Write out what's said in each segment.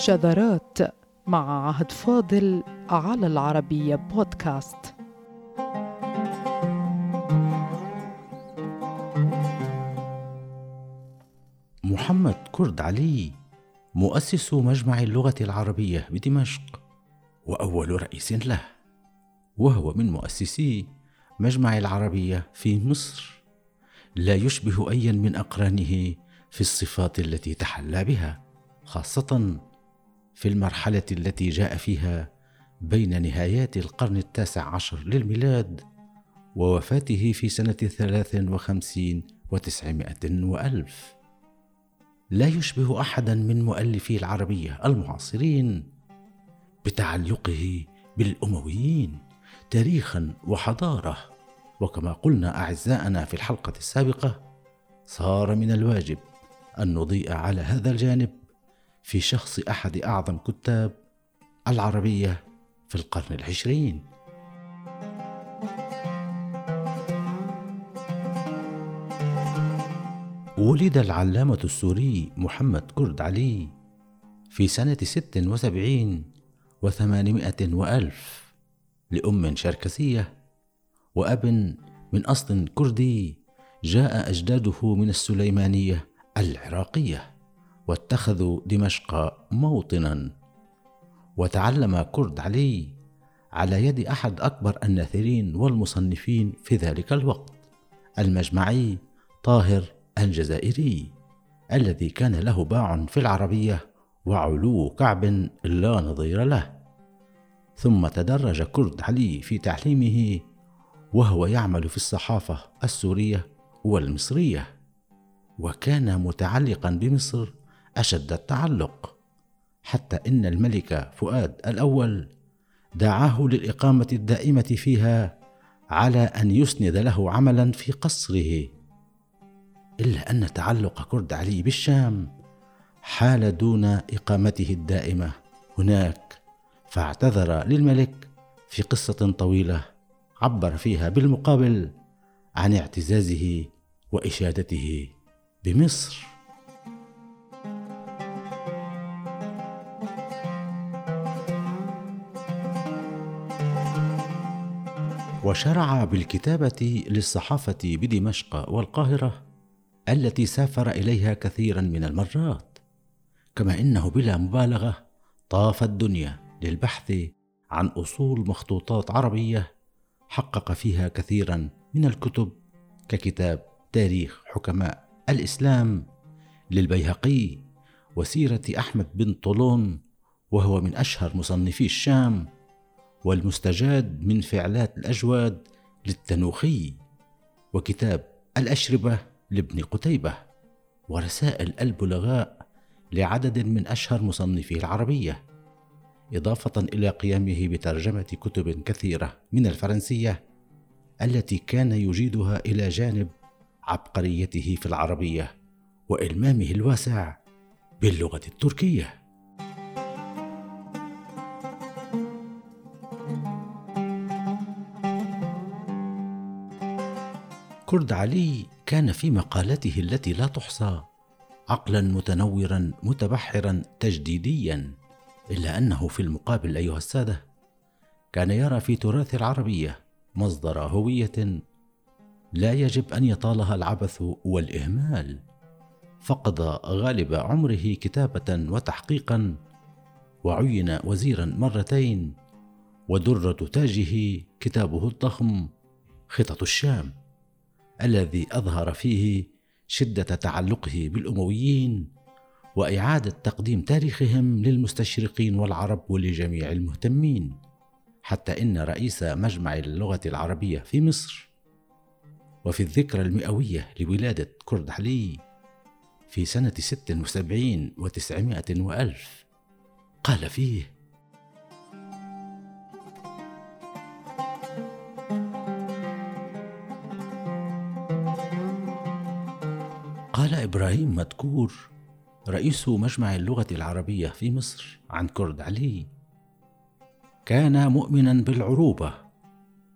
شذرات مع عهد فاضل على العربية بودكاست. محمد كرد علي مؤسس مجمع اللغة العربية بدمشق وأول رئيس له وهو من مؤسسي مجمع العربية في مصر. لا يشبه أيا من أقرانه في الصفات التي تحلى بها خاصة في المرحلة التي جاء فيها بين نهايات القرن التاسع عشر للميلاد ووفاته في سنة ثلاث وخمسين وتسعمائة وألف. لا يشبه أحدا من مؤلفي العربية المعاصرين بتعلقه بالأمويين تاريخا وحضارة. وكما قلنا أعزائنا في الحلقة السابقة صار من الواجب أن نضيء على هذا الجانب. في شخص أحد أعظم كتاب العربية في القرن العشرين. ولد العلامة السوري محمد كرد علي في سنة ست وسبعين وثمانمائة وألف لأم شركسية وأب من أصل كردي جاء أجداده من السليمانية العراقية. واتخذوا دمشق موطنا. وتعلم كرد علي على يد أحد أكبر الناثرين والمصنفين في ذلك الوقت المجمعي طاهر الجزائري الذي كان له باع في العربية وعلو كعب لا نظير له. ثم تدرج كرد علي في تعليمه وهو يعمل في الصحافة السورية والمصرية. وكان متعلقا بمصر أشد التعلق حتى إن الملك فؤاد الأول دعاه للإقامة الدائمة فيها على أن يسند له عملا في قصره. إلا أن تعلق كرد علي بالشام حال دون إقامته الدائمة هناك فاعتذر للملك في قصة طويلة عبر فيها بالمقابل عن اعتزازه وإشادته بمصر. وشرع بالكتابة للصحافة بدمشق والقاهرة التي سافر إليها كثيرا من المرات كما إنه بلا مبالغة طاف الدنيا للبحث عن أصول مخطوطات عربية حقق فيها كثيرا من الكتب ككتاب تاريخ حكماء الإسلام للبيهقي وسيرة أحمد بن طولون وهو من أشهر مصنفي الشام والمستجاد من فعلات الأجواد للتنوخي وكتاب الأشربة لابن قتيبة ورسائل البلغاء لعدد من أشهر مصنفي العربية إضافة إلى قيامه بترجمة كتب كثيرة من الفرنسية التي كان يجيدها إلى جانب عبقريته في العربية وإلمامه الواسع باللغة التركية. كرد علي كان في مقالته التي لا تحصى عقلا متنورا متبحرا تجديديا إلا أنه في المقابل أيها السادة كان يرى في تراث العربية مصدر هوية لا يجب أن يطالها العبث والإهمال فقد غالب عمره كتابة وتحقيقا وعين وزيرا مرتين ودرة تاجه كتابه الضخم خطط الشام. الذي أظهر فيه شدة تعلقه بالأمويين وإعادة تقديم تاريخهم للمستشرقين والعرب ولجميع المهتمين حتى إن رئيس مجمع اللغة العربية في مصر وفي الذكرى المئوية لولادة كرد علي في سنة ست وسبعين وتسعمائة وألف قال فيه قال إبراهيم مدكور رئيس مجمع اللغة العربية في مصر عن كرد علي. كان مؤمنا بالعروبة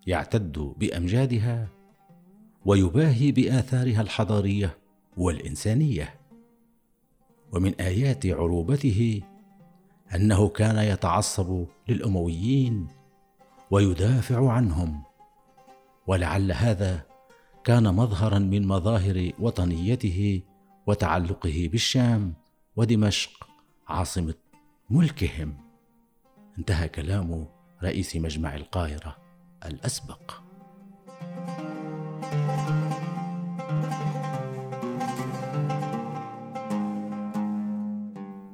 يعتد بأمجادها ويباهي بآثارها الحضارية والإنسانية. ومن آيات عروبته أنه كان يتعصب للأمويين ويدافع عنهم. ولعل هذا كان مظهرا من مظاهر وطنيته وتعلقه بالشام ودمشق عاصمة ملكهم. انتهى كلام رئيس مجمع القاهرة الأسبق.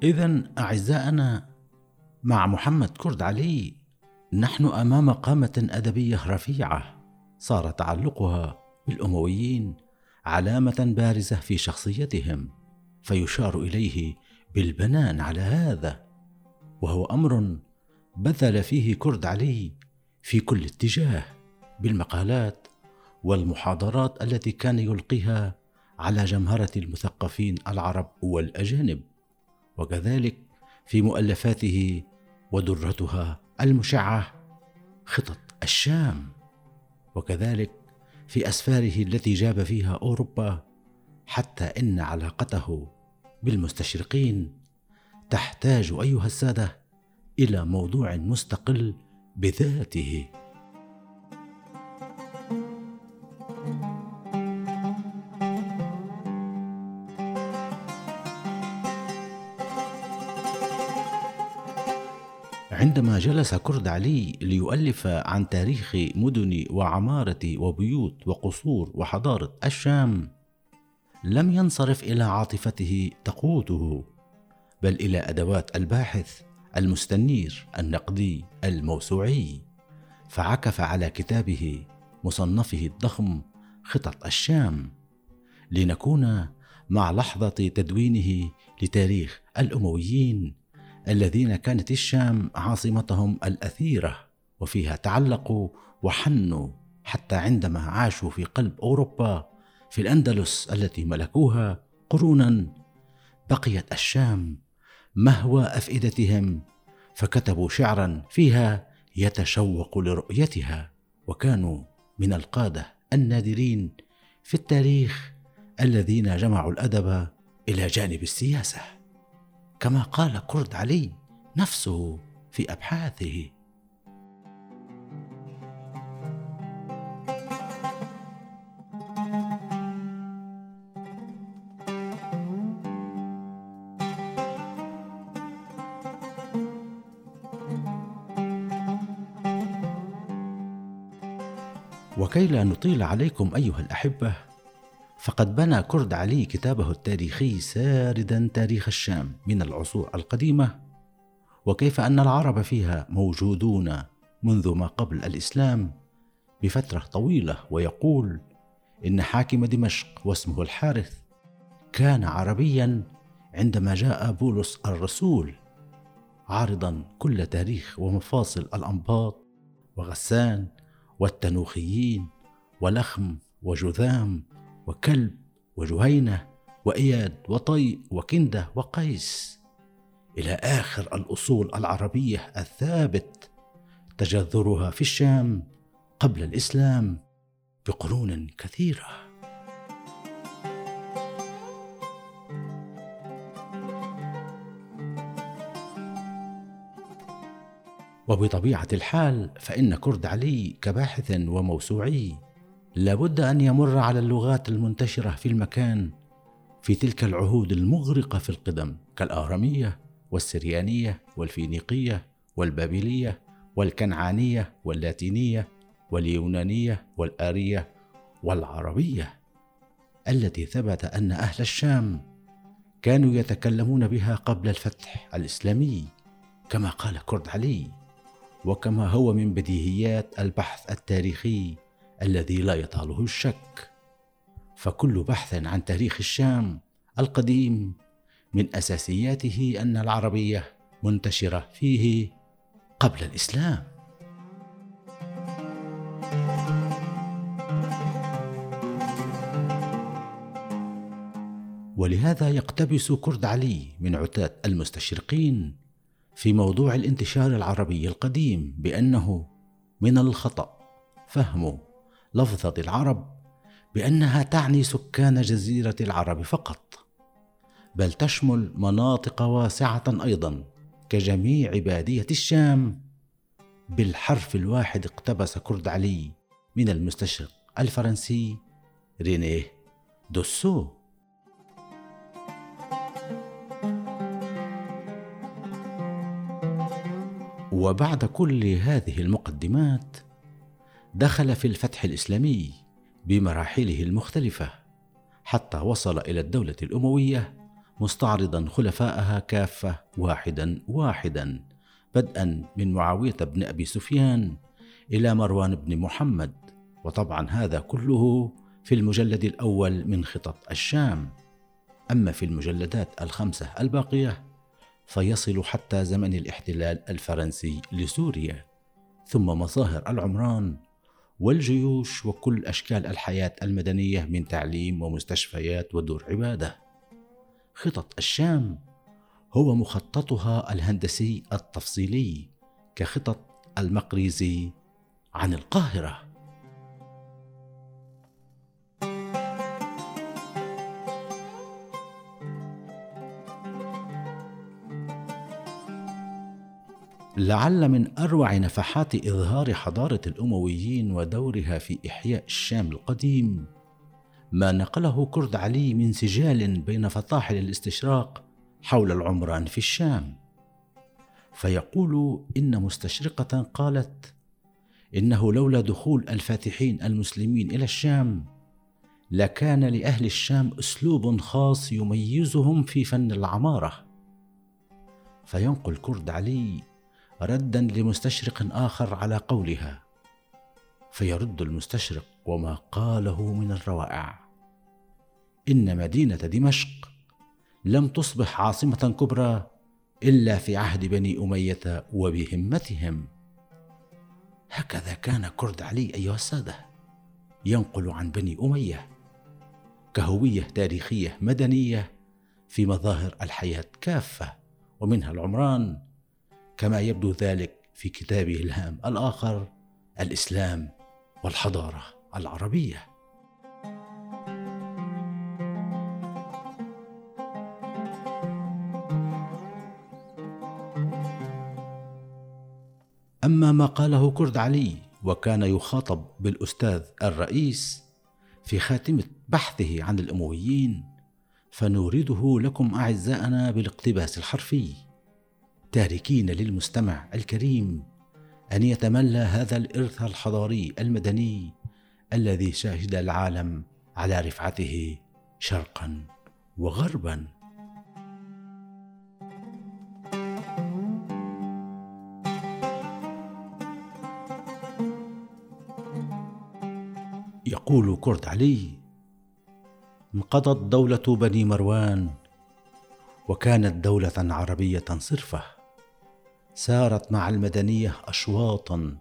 اذا أعزائنا مع محمد كرد علي نحن أمام قامة أدبية رفيعة صار تعلقها بالأمويين علامة بارزة في شخصيتهم فيشار إليه بالبنان على هذا وهو أمر بذل فيه كرد علي في كل اتجاه بالمقالات والمحاضرات التي كان يلقيها على جمهرة المثقفين العرب والأجانب وكذلك في مؤلفاته ودرتها المشعة خطط الشام وكذلك في أسفاره التي جاب فيها أوروبا حتى إن علاقته بالمستشرقين تحتاج أيها السادة إلى موضوع مستقل بذاته. عندما جلس كرد علي ليؤلف عن تاريخ مدن وعمارة وبيوت وقصور وحضارة الشام لم ينصرف إلى عاطفته تقوته بل إلى أدوات الباحث المستنير النقدي الموسوعي فعكف على كتابه مصنفه الضخم خطط الشام لنكون مع لحظة تدوينه لتاريخ الأمويين الذين كانت الشام عاصمتهم الأثيرة وفيها تعلقوا وحنوا حتى عندما عاشوا في قلب أوروبا في الأندلس التي ملكوها قرونا بقيت الشام مهوى أفئدتهم فكتبوا شعرا فيها يتشوق لرؤيتها وكانوا من القادة النادرين في التاريخ الذين جمعوا الأدب إلى جانب السياسة. كما قال كرد علي نفسه في أبحاثه. وكي لا نطيل عليكم أيها الأحبة فقد بنى كرد علي كتابه التاريخي ساردا تاريخ الشام من العصور القديمة. وكيف أن العرب فيها موجودون منذ ما قبل الإسلام بفترة طويلة ويقول إن حاكم دمشق واسمه الحارث كان عربيا عندما جاء بولس الرسول عارضا كل تاريخ ومفاصل الأنباط وغسان والتنوخيين ولخم وجذام وكلب وجهينة وإياد وطي وكندة وقيس. إلى آخر الأصول العربية الثابت تجذرها في الشام قبل الإسلام بقرون كثيرة. وبطبيعة الحال فإن كرد علي كباحث وموسوعي لابد أن يمر على اللغات المنتشرة في المكان في تلك العهود المغرقة في القدم كالآرامية والسريانية والفينيقية والبابلية والكنعانية واللاتينية واليونانية والآرية والعربية التي ثبت أن أهل الشام كانوا يتكلمون بها قبل الفتح الإسلامي كما قال كرد علي وكما هو من بديهيات البحث التاريخي الذي لا يطاله الشك. فكل بحث عن تاريخ الشام القديم من أساسياته أن العربية منتشرة فيه قبل الإسلام. ولهذا يقتبس كرد علي من عتاة المستشرقين في موضوع الانتشار العربي القديم بأنه من الخطأ فهم لفظة العرب بأنها تعني سكان جزيرة العرب فقط بل تشمل مناطق واسعة أيضا كجميع بادية الشام. بالحرف الواحد اقتبس كرد علي من المستشرق الفرنسي رينيه دوسو. وبعد كل هذه المقدمات دخل في الفتح الإسلامي بمراحله المختلفة حتى وصل إلى الدولة الأموية مستعرضا خلفاءها كافة واحدا واحدا بدءا من معاوية بن أبي سفيان إلى مروان بن محمد. وطبعا هذا كله في المجلد الأول من خطط الشام. أما في المجلدات الخمسة الباقية فيصل حتى زمن الاحتلال الفرنسي لسوريا ثم مظاهر العمران والجيوش وكل أشكال الحياة المدنية من تعليم ومستشفيات ودور عبادة. خطط الشام هو مخططها الهندسي التفصيلي كخطط المقريزي عن القاهرة. لعل من أروع نفحات إظهار حضارة الأمويين ودورها في إحياء الشام القديم. ما نقله كرد علي من سجال بين فطاحل الاستشراق حول العمران في الشام. فيقول إن مستشرقة قالت إنه لولا دخول الفاتحين المسلمين إلى الشام لكان لأهل الشام أسلوب خاص يميزهم في فن العمارة. فينقل كرد علي ردا لمستشرق آخر على قولها فيرد المستشرق وما قاله من الروائع. إن مدينة دمشق لم تصبح عاصمة كبرى إلا في عهد بني أمية وبهمتهم. هكذا كان كرد علي أيها السادة ينقل عن بني أمية كهوية تاريخية مدنية في مظاهر الحياة كافة ومنها العمران كما يبدو ذلك في كتابه الهام الآخر الإسلام والحضارة العربية. أما ما قاله كرد علي وكان يخاطب بالأستاذ الرئيس في خاتمة بحثه عن الأمويين فنورده لكم أعزائنا بالاقتباس الحرفي. تاركين للمستمع الكريم أن يتملى هذا الإرث الحضاري المدني الذي شاهد العالم على رفعته شرقا وغربا. يقول كرد علي انقضت دولة بني مروان وكانت دولة عربية صرفة. سارت مع المدنية اشواطا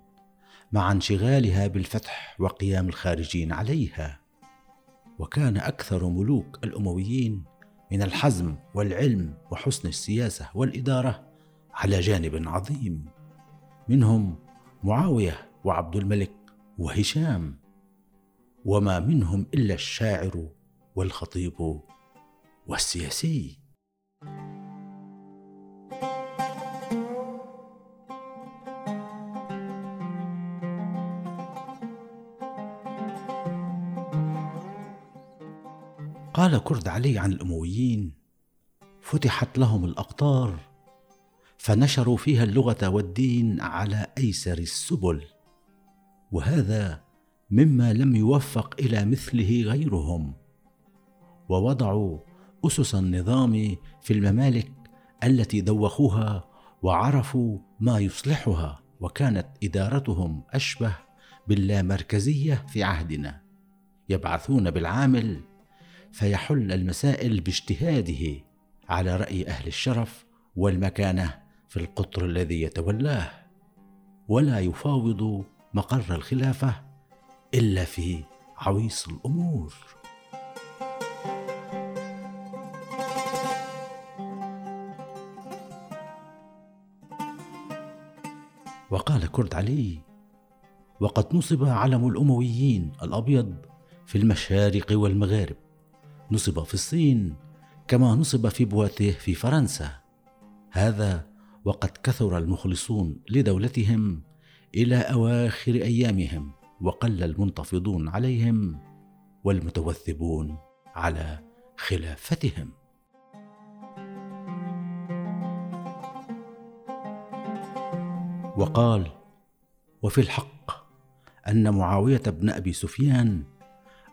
مع انشغالها بالفتح وقيام الخارجين عليها. وكان أكثر ملوك الأمويين من الحزم والعلم وحسن السياسة والإدارة على جانب عظيم. منهم معاوية وعبد الملك وهشام. وما منهم إلا الشاعر والخطيب والسياسي. قال كرد علي عن الأمويين. فتحت لهم الأقطار فنشروا فيها اللغة والدين على أيسر السبل. وهذا مما لم يوفق إلى مثله غيرهم. ووضعوا أسس النظام في الممالك التي دوخوها وعرفوا ما يصلحها وكانت إدارتهم أشبه باللامركزية في عهدنا. يبعثون بالعامل فيحل المسائل باجتهاده على رأي أهل الشرف والمكانة في القطر الذي يتولاه. ولا يفاوض مقر الخلافة إلا في عويص الأمور. وقال كرد علي وقد نصب علم الأمويين الأبيض في المشارق والمغارب نصب في الصين كما نصب في بواته في فرنسا. هذا وقد كثر المخلصون لدولتهم إلى أواخر أيامهم وقل المنتفضون عليهم والمتوثبون على خلافتهم. وقال وفي الحق أن معاوية بن أبي سفيان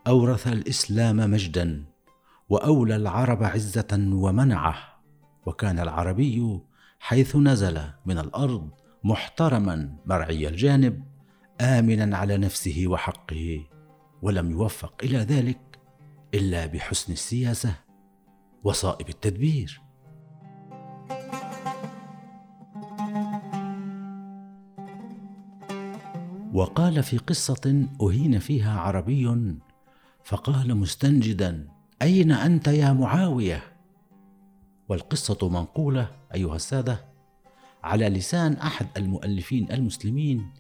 أورث الإسلام مجدا وأولى العرب عزة ومنعه وكان العربي حيث نزل من الأرض محترما مرعي الجانب آمنا على نفسه وحقه ولم يوفق إلى ذلك إلا بحسن السياسة وصائب التدبير. وقال في قصة أهين فيها عربي فقال مستنجدا أين أنت يا معاوية؟ والقصة منقولة أيها السادة على لسان أحد المؤلفين المسلمين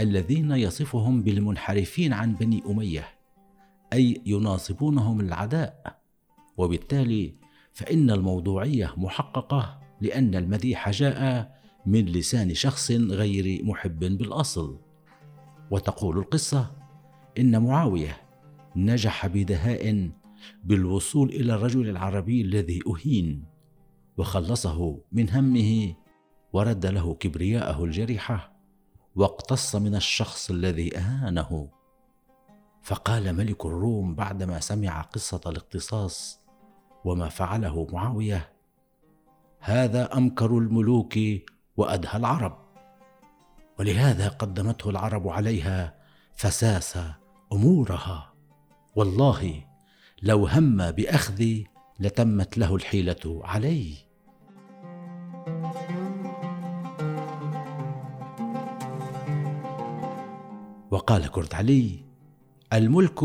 الذين يصفهم بالمنحرفين عن بني أمية أي يناصبونهم العداء. وبالتالي فإن الموضوعية محققة لأن المديح جاء من لسان شخص غير محب بالأصل. وتقول القصة إن معاوية نجح بدهاء بالوصول إلى الرجل العربي الذي أهين وخلصه من همه ورد له كبرياءه الجريحة واقتص من الشخص الذي أهانه. فقال ملك الروم بعدما سمع قصة الاقتصاص وما فعله معاوية هذا أمكر الملوك وأدهى العرب. ولهذا قدمته العرب عليها فساس أمورها. والله لو هم بأخذي لتمت له الحيلة علي. وقال كرد علي الملك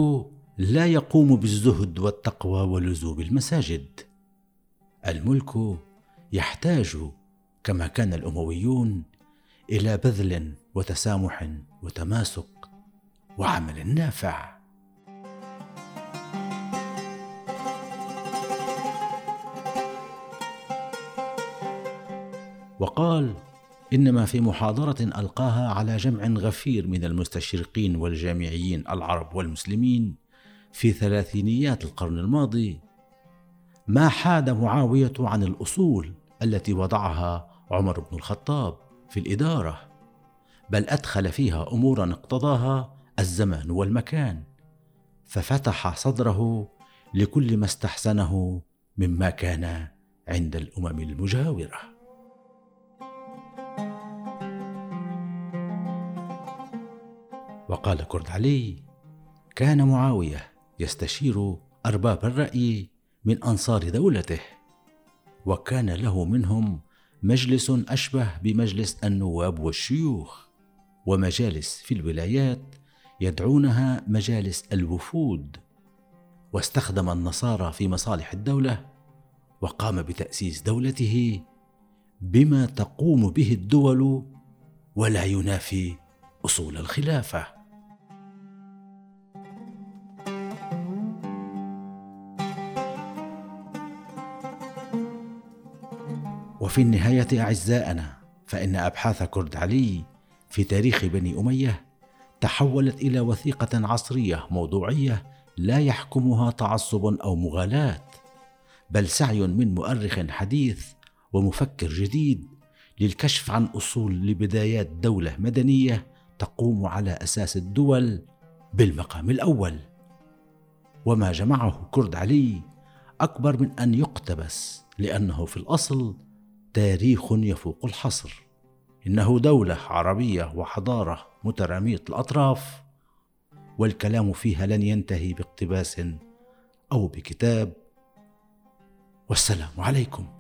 لا يقوم بالزهد والتقوى ولزوم المساجد الملك يحتاج كما كان الأمويون إلى بذل وتسامح وتماسك وعمل نافع. وقال إنما في محاضرة ألقاها على جمع غفير من المستشرقين والجامعيين العرب والمسلمين في ثلاثينيات القرن الماضي. ما حاد معاوية عن الأصول التي وضعها عمر بن الخطاب في الإدارة بل أدخل فيها أمورا اقتضاها الزمان والمكان ففتح صدره لكل ما استحسنه مما كان عند الأمم المجاورة. وقال كرد علي كان معاوية يستشير أرباب الرأي من أنصار دولته وكان له منهم مجلس أشبه بمجلس النواب والشيوخ ومجالس في الولايات يدعونها مجالس الوفود واستخدم النصارى في مصالح الدولة وقام بتأسيس دولته بما تقوم به الدول ولا ينافي أصول الخلافة. وفي النهاية اعزائنا فإن أبحاث كرد علي في تاريخ بني أمية تحولت إلى وثيقة عصرية موضوعية لا يحكمها تعصب أو مغالاة بل سعي من مؤرخ حديث ومفكر جديد للكشف عن أصول لبدايات دولة مدنية تقوم على أساس الدول بالمقام الأول. وما جمعه كرد علي أكبر من أن يقتبس لأنه في الأصل تاريخ يفوق الحصر. إنه دولة عربية وحضارة مترامية الأطراف والكلام فيها لن ينتهي باقتباس أو بكتاب. والسلام عليكم.